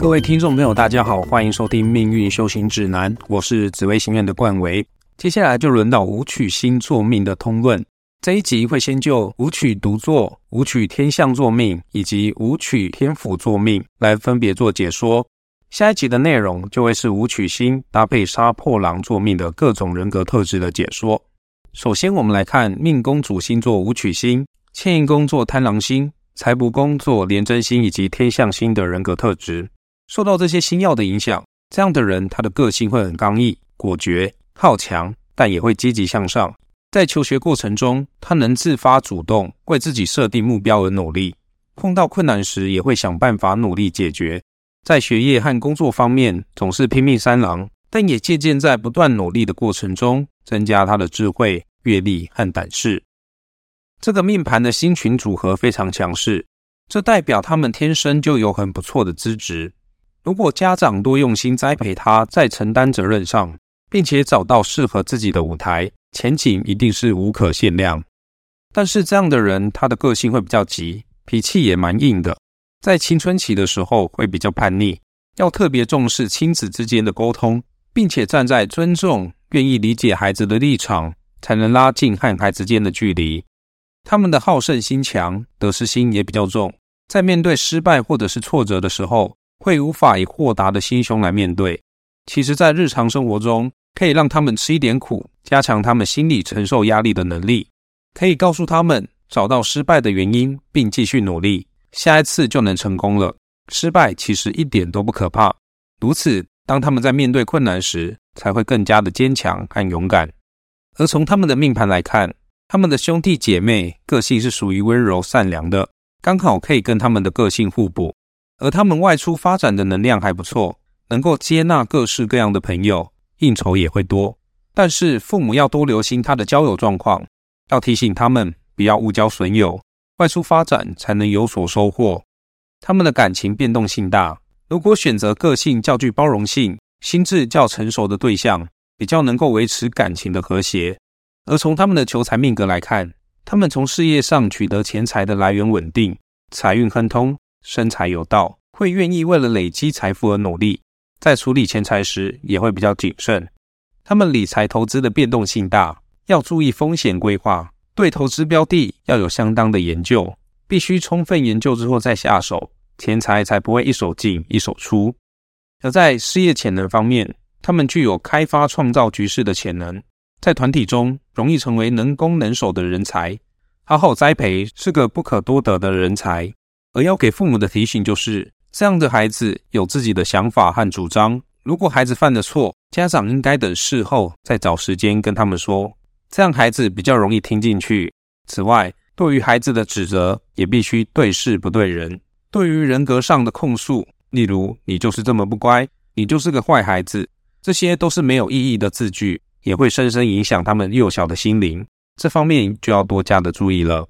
各位听众朋友，大家好，欢迎收听《命运修行指南》，我是紫薇星院的冠维。接下来就轮到武曲星座命的通论。这一集会先就武曲独坐、武曲天象座命以及武曲天府座命来分别做解说。下一集的内容就会是武曲星搭配杀破狼座命的各种人格特质的解说。首先，我们来看命宫主星座武曲星、迁移宫座贪狼星、财帛宫座廉贞星以及天象星的人格特质。受到这些星耀的影响，这样的人他的个性会很刚毅、果决。好强，但也会积极向上。在求学过程中，他能自发主动为自己设定目标而努力。碰到困难时，也会想办法努力解决。在学业和工作方面，总是拼命三郎，但也渐渐在不断努力的过程中，增加他的智慧、阅历和胆识。这个命盘的星群组合非常强势，这代表他们天生就有很不错的资质。如果家长多用心栽培他，在承担责任上。并且找到适合自己的舞台，前景一定是无可限量。但是这样的人，他的个性会比较急，脾气也蛮硬的。在青春期的时候会比较叛逆，要特别重视亲子之间的沟通，并且站在尊重、愿意理解孩子的立场，才能拉近和孩子间的距离。他们的好胜心强，得失心也比较重，在面对失败或者是挫折的时候，会无法以豁达的心胸来面对。其实，在日常生活中，可以让他们吃一点苦，加强他们心理承受压力的能力。可以告诉他们找到失败的原因，并继续努力，下一次就能成功了。失败其实一点都不可怕。如此，当他们在面对困难时，才会更加的坚强和勇敢。而从他们的命盘来看，他们的兄弟姐妹个性是属于温柔善良的，刚好可以跟他们的个性互补。而他们外出发展的能量还不错，能够接纳各式各样的朋友。应酬也会多，但是父母要多留心他的交友状况，要提醒他们不要误交损友，外出发展才能有所收获。他们的感情变动性大，如果选择个性较具包容性、心智较成熟的对象，比较能够维持感情的和谐。而从他们的求财命格来看，他们从事业上取得钱财的来源稳定，财运亨通，生财有道，会愿意为了累积财富而努力。在处理钱财时也会比较谨慎，他们理财投资的变动性大，要注意风险规划，对投资标的要有相当的研究，必须充分研究之后再下手，钱财才不会一手进一手出。而在事业潜能方面，他们具有开发创造局势的潜能，在团体中容易成为能攻能守的人才，好好栽培是个不可多得的人才。而要给父母的提醒就是。这样的孩子有自己的想法和主张。如果孩子犯了错，家长应该等事后再找时间跟他们说，这样孩子比较容易听进去。此外，对于孩子的指责，也必须对事不对人。对于人格上的控诉，例如“你就是这么不乖”“你就是个坏孩子”，这些都是没有意义的字句，也会深深影响他们幼小的心灵。这方面就要多加的注意了。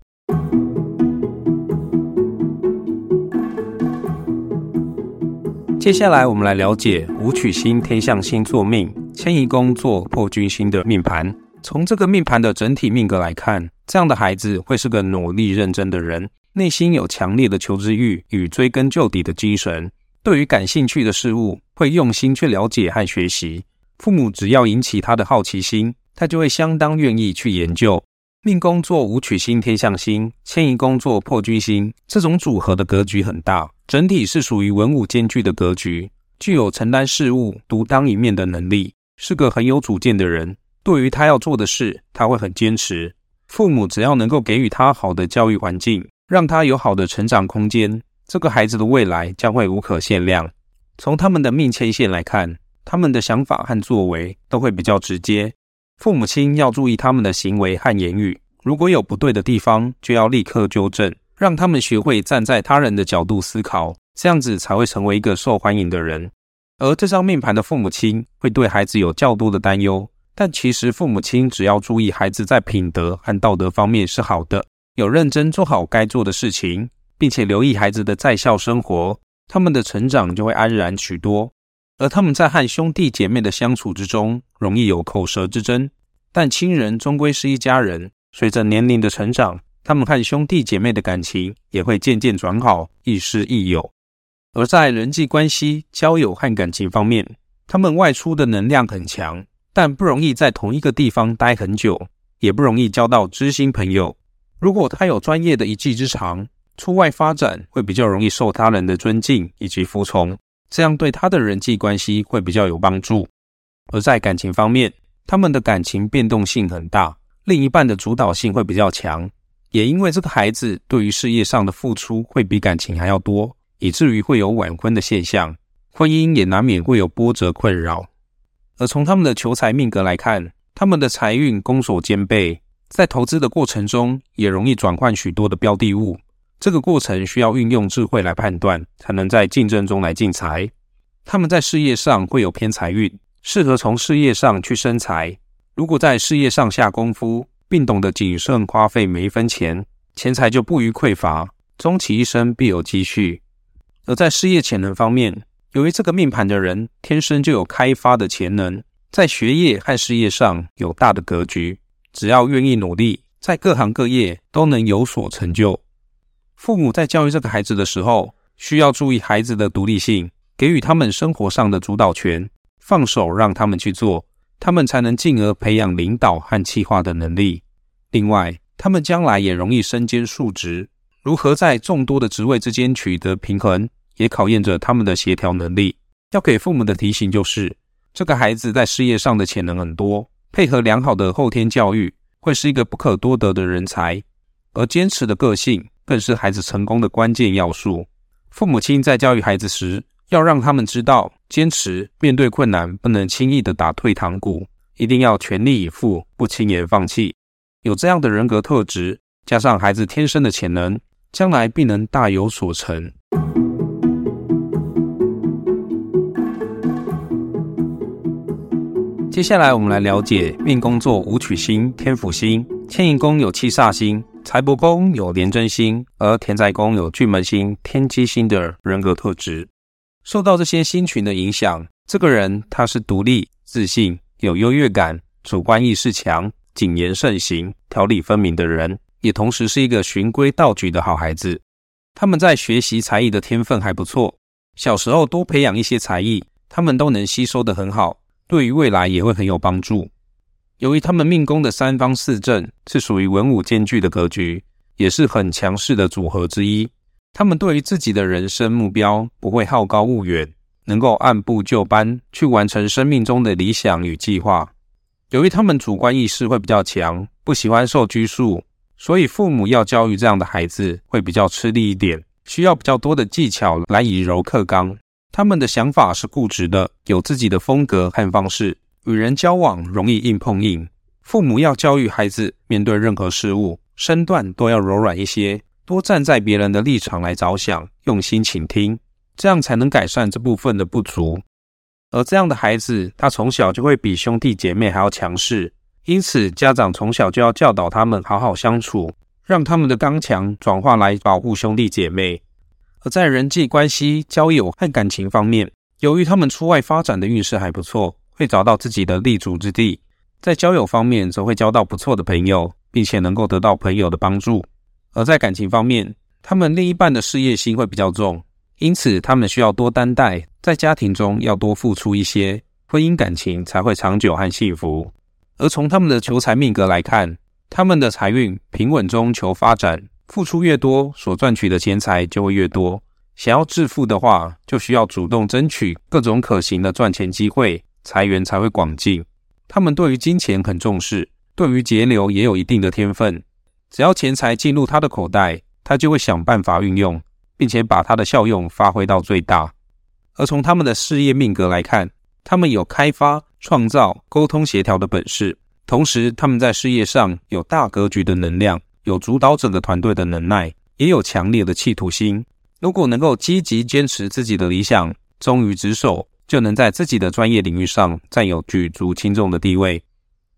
接下来，我们来了解武曲星天象星座命迁移宫座破军星的命盘。从这个命盘的整体命格来看，这样的孩子会是个努力认真的人，内心有强烈的求知欲与追根究底的精神。对于感兴趣的事物，会用心去了解和学习。父母只要引起他的好奇心，他就会相当愿意去研究。命宫座武曲星天象星迁移宫座破军星，这种组合的格局很大。整体是属于文武兼具的格局，具有承担事务、独当一面的能力，是个很有主见的人。对于他要做的事，他会很坚持。父母只要能够给予他好的教育环境，让他有好的成长空间，这个孩子的未来将会无可限量。从他们的命牵线来看，他们的想法和作为都会比较直接。父母亲要注意他们的行为和言语，如果有不对的地方，就要立刻纠正。让他们学会站在他人的角度思考，这样子才会成为一个受欢迎的人。而这张命盘的父母亲会对孩子有较多的担忧，但其实父母亲只要注意孩子在品德和道德方面是好的，有认真做好该做的事情，并且留意孩子的在校生活，他们的成长就会安然许多。而他们在和兄弟姐妹的相处之中，容易有口舌之争，但亲人终归是一家人。随着年龄的成长。他们和兄弟姐妹的感情也会渐渐转好，亦师亦友。而在人际关系、交友和感情方面，他们外出的能量很强，但不容易在同一个地方待很久，也不容易交到知心朋友。如果他有专业的一技之长，出外发展会比较容易受他人的尊敬以及服从，这样对他的人际关系会比较有帮助。而在感情方面，他们的感情变动性很大，另一半的主导性会比较强，也因为这个孩子对于事业上的付出会比感情还要多。以至于会有晚婚的现象，婚姻也难免会有波折困扰。而从他们的求财命格来看，他们的财运攻守兼备，在投资的过程中也容易转换许多的标的物。这个过程需要运用智慧来判断，才能在竞争中来进财。他们在事业上会有偏财运，适合从事业上去生财。如果在事业上下功夫，并懂得谨慎花费每一分钱，钱财就不予匮乏，终其一生必有积蓄。而在事业潜能方面，由于这个命盘的人天生就有开发的潜能，在学业和事业上有大的格局，只要愿意努力，在各行各业都能有所成就。父母在教育这个孩子的时候，需要注意孩子的独立性，给予他们生活上的主导权，放手让他们去做，他们才能进而培养领导和企划的能力。另外，他们将来也容易身兼数职，如何在众多的职位之间取得平衡？也考验着他们的协调能力。要给父母的提醒就是，这个孩子在事业上的潜能很多，配合良好的后天教育，会是一个不可多得的人才。而坚持的个性，更是孩子成功的关键要素。父母亲在教育孩子时，要让他们知道，坚持面对困难不能轻易的打退堂鼓，一定要全力以赴，不轻言放弃。有这样的人格特质，加上孩子天生的潜能，将来必能大有所成。接下来，我们来了解命宫座武曲星、天府星，迁移宫有七煞星，财帛宫有廉贞星，而田宅宫有巨门星、天机星的人格特质。受到这些星群的影响，这个人他是独立、自信、有优越感、主观意识强、谨言慎行、条理分明的人，也同时是一个循规蹈矩的好孩子。他们在学习才艺的天分还不错，小时候多培养一些才艺，他们都能吸收得很好。对于未来也会很有帮助。由于他们命宫的三方四正是属于文武兼具的格局，也是很强势的组合之一。他们对于自己的人生目标不会好高骛远，能够按部就班去完成生命中的理想与计划。由于他们主观意识会比较强，不喜欢受拘束，所以父母要教育这样的孩子会比较吃力一点，需要比较多的技巧来以柔克刚。他们的想法是固执的，有自己的风格和方式，与人交往容易硬碰硬。父母要教育孩子，面对任何事物，身段都要柔软一些，多站在别人的立场来着想，用心倾听，这样才能改善这部分的不足。而这样的孩子，他从小就会比兄弟姐妹还要强势，因此家长从小就要教导他们好好相处，让他们的刚强转化来保护兄弟姐妹。而在人际关系、交友和感情方面，由于他们出外发展的运势还不错，会找到自己的立足之地。在交友方面，则会交到不错的朋友，并且能够得到朋友的帮助。而在感情方面，他们另一半的事业心会比较重，因此他们需要多担待，在家庭中要多付出一些，婚姻感情才会长久和幸福。而从他们的求财命格来看，他们的财运平稳中求发展。付出越多，所赚取的钱财就会越多。想要致富的话，就需要主动争取各种可行的赚钱机会，财源才会广进。他们对于金钱很重视，对于节流也有一定的天分。只要钱财进入他的口袋，他就会想办法运用，并且把它的效用发挥到最大。而从他们的事业命格来看，他们有开发、创造、沟通、协调的本事，同时他们在事业上有大格局的能量。有主导整个团队的能耐，也有强烈的企图心。如果能够积极坚持自己的理想，忠于职守，就能在自己的专业领域上占有举足轻重的地位。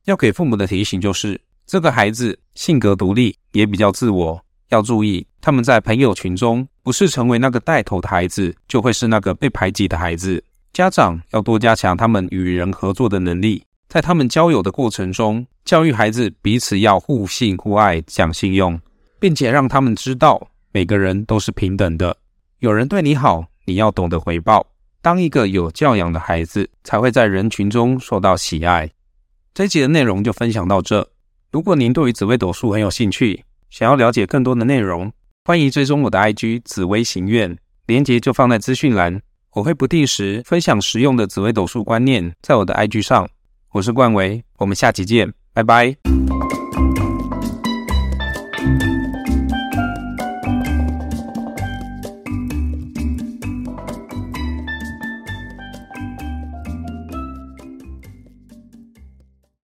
要给父母的提醒就是：这个孩子性格独立，也比较自我，要注意他们在朋友群中不是成为那个带头的孩子，就会是那个被排挤的孩子。家长要多加强他们与人合作的能力。在他们交友的过程中，教育孩子彼此要互信互爱、讲信用，并且让他们知道每个人都是平等的。有人对你好，你要懂得回报。当一个有教养的孩子，才会在人群中受到喜爱。这集的内容就分享到这。如果您对于紫微斗数很有兴趣，想要了解更多的内容，欢迎追踪我的 IG 紫微行院，连接就放在资讯栏。我会不定时分享实用的紫微斗数观念，在我的 IG 上。我是冠维，我们下期见，拜拜。